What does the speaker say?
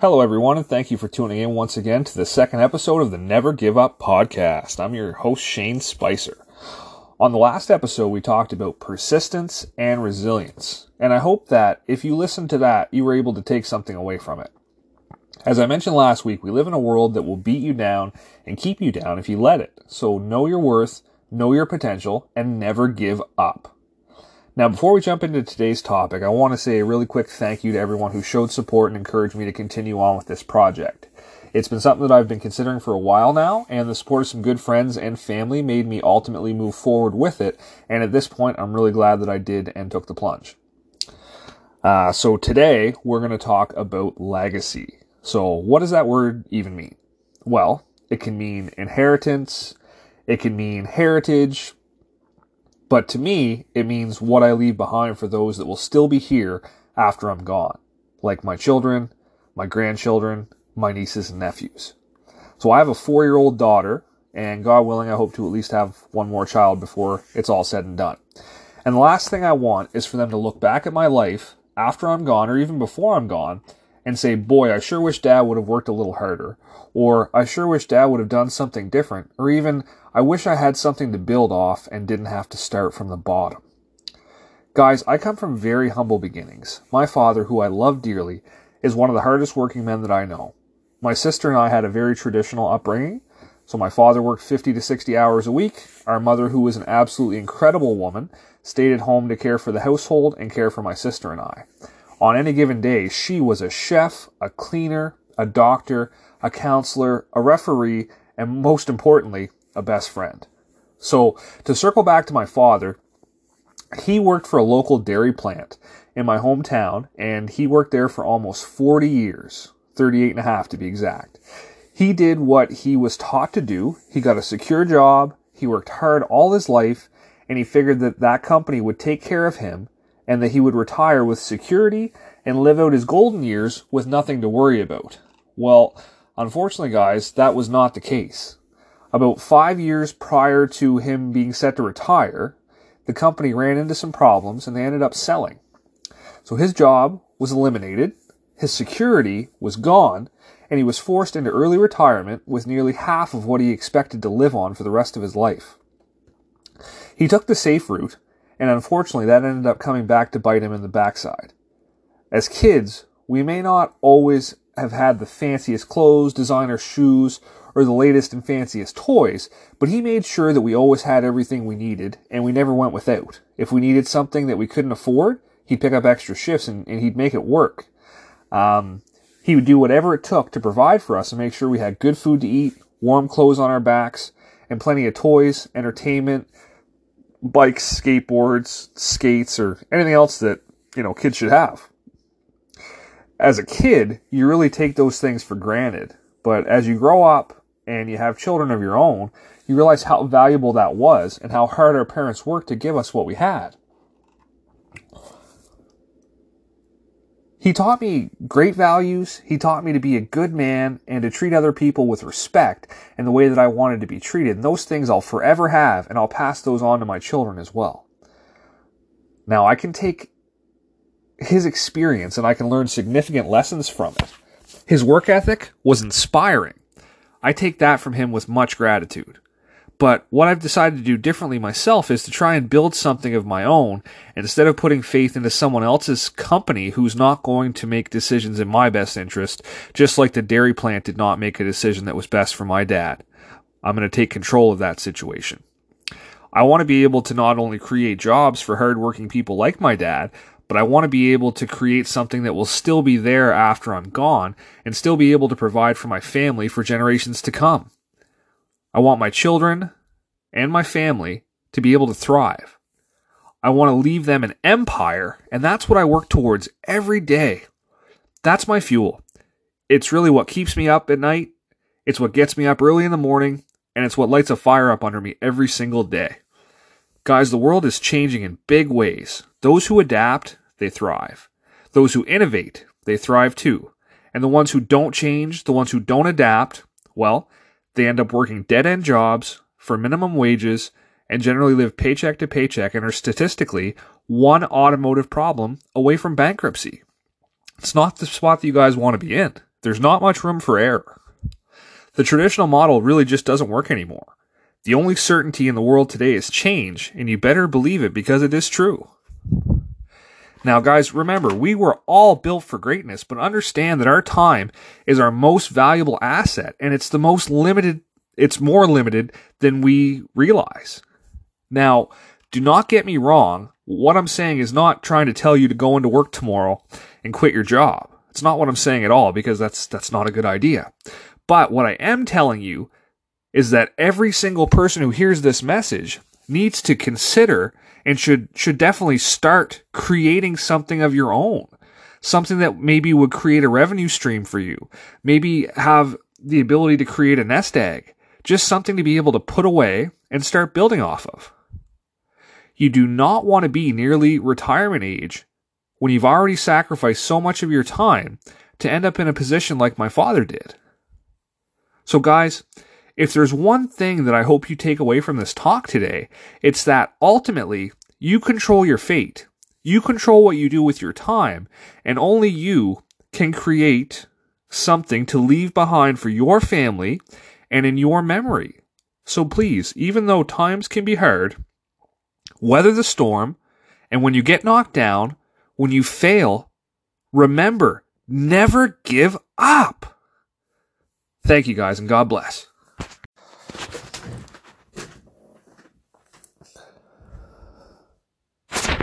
Hello, everyone, and thank you for tuning in once again to the second episode of the Never Give Up podcast. I'm your host, Shane Spicer. On the last episode, we talked about persistence and resilience, and I hope that if you listened to that, you were able to take something away from it. As I mentioned last week, we live in a world that will beat you down and keep you down if you let it. So know your worth, know your potential, and never give up. Now, before we jump into today's topic, I want to say a really quick thank you to everyone who showed support and encouraged me to continue on with this project. It's been something that I've been considering for a while now, and the support of some good friends and family made me ultimately move forward with it. And at this point, I'm really glad that I did and took the plunge. Uh, so today, we're going to talk about legacy. So, what does that word even mean? Well, it can mean inheritance, it can mean heritage, but to me, it means what I leave behind for those that will still be here after I'm gone, like my children, my grandchildren, my nieces and nephews. So I have a four year old daughter, and God willing, I hope to at least have one more child before it's all said and done. And the last thing I want is for them to look back at my life after I'm gone, or even before I'm gone, and say, Boy, I sure wish dad would have worked a little harder, or I sure wish dad would have done something different, or even I wish I had something to build off and didn't have to start from the bottom. Guys, I come from very humble beginnings. My father, who I love dearly, is one of the hardest working men that I know. My sister and I had a very traditional upbringing. So my father worked 50 to 60 hours a week. Our mother, who was an absolutely incredible woman, stayed at home to care for the household and care for my sister and I. On any given day, she was a chef, a cleaner, a doctor, a counselor, a referee, and most importantly, a best friend. So to circle back to my father, he worked for a local dairy plant in my hometown and he worked there for almost 40 years, 38 and a half to be exact. He did what he was taught to do. He got a secure job. He worked hard all his life and he figured that that company would take care of him and that he would retire with security and live out his golden years with nothing to worry about. Well, unfortunately, guys, that was not the case. About five years prior to him being set to retire, the company ran into some problems and they ended up selling. So his job was eliminated, his security was gone, and he was forced into early retirement with nearly half of what he expected to live on for the rest of his life. He took the safe route, and unfortunately that ended up coming back to bite him in the backside. As kids, we may not always have had the fanciest clothes, designer shoes, or the latest and fanciest toys, but he made sure that we always had everything we needed and we never went without. If we needed something that we couldn't afford, he'd pick up extra shifts and, and he'd make it work. Um, he would do whatever it took to provide for us and make sure we had good food to eat, warm clothes on our backs, and plenty of toys, entertainment, bikes, skateboards, skates, or anything else that, you know, kids should have. As a kid, you really take those things for granted. But as you grow up and you have children of your own, you realize how valuable that was and how hard our parents worked to give us what we had. He taught me great values. He taught me to be a good man and to treat other people with respect in the way that I wanted to be treated. And those things I'll forever have, and I'll pass those on to my children as well. Now, I can take his experience and I can learn significant lessons from it. His work ethic was inspiring. I take that from him with much gratitude. But what I've decided to do differently myself is to try and build something of my own. Instead of putting faith into someone else's company who's not going to make decisions in my best interest, just like the dairy plant did not make a decision that was best for my dad, I'm going to take control of that situation. I want to be able to not only create jobs for hardworking people like my dad, but I want to be able to create something that will still be there after I'm gone and still be able to provide for my family for generations to come. I want my children and my family to be able to thrive. I want to leave them an empire, and that's what I work towards every day. That's my fuel. It's really what keeps me up at night. It's what gets me up early in the morning, and it's what lights a fire up under me every single day. Guys, the world is changing in big ways. Those who adapt, they thrive. Those who innovate, they thrive too. And the ones who don't change, the ones who don't adapt, well, they end up working dead end jobs for minimum wages and generally live paycheck to paycheck and are statistically one automotive problem away from bankruptcy. It's not the spot that you guys want to be in. there's not much room for error. The traditional model really just doesn't work anymore. The only certainty in the world today is change, and you better believe it because it is true. Now, guys, remember, we were all built for greatness, but understand that our time is our most valuable asset, and it's the most limited, it's more limited than we realize. Now, do not get me wrong. What I'm saying is not trying to tell you to go into work tomorrow and quit your job. It's not what I'm saying at all because that's that's not a good idea. But what I am telling you is that every single person who hears this message needs to consider and should should definitely start creating something of your own. Something that maybe would create a revenue stream for you. Maybe have the ability to create a nest egg. Just something to be able to put away and start building off of. You do not want to be nearly retirement age when you've already sacrificed so much of your time to end up in a position like my father did. So, guys, if there's one thing that I hope you take away from this talk today, it's that ultimately you control your fate. You control what you do with your time, and only you can create something to leave behind for your family and in your memory. So please, even though times can be hard, weather the storm, and when you get knocked down, when you fail, remember, never give up. Thank you guys, and God bless.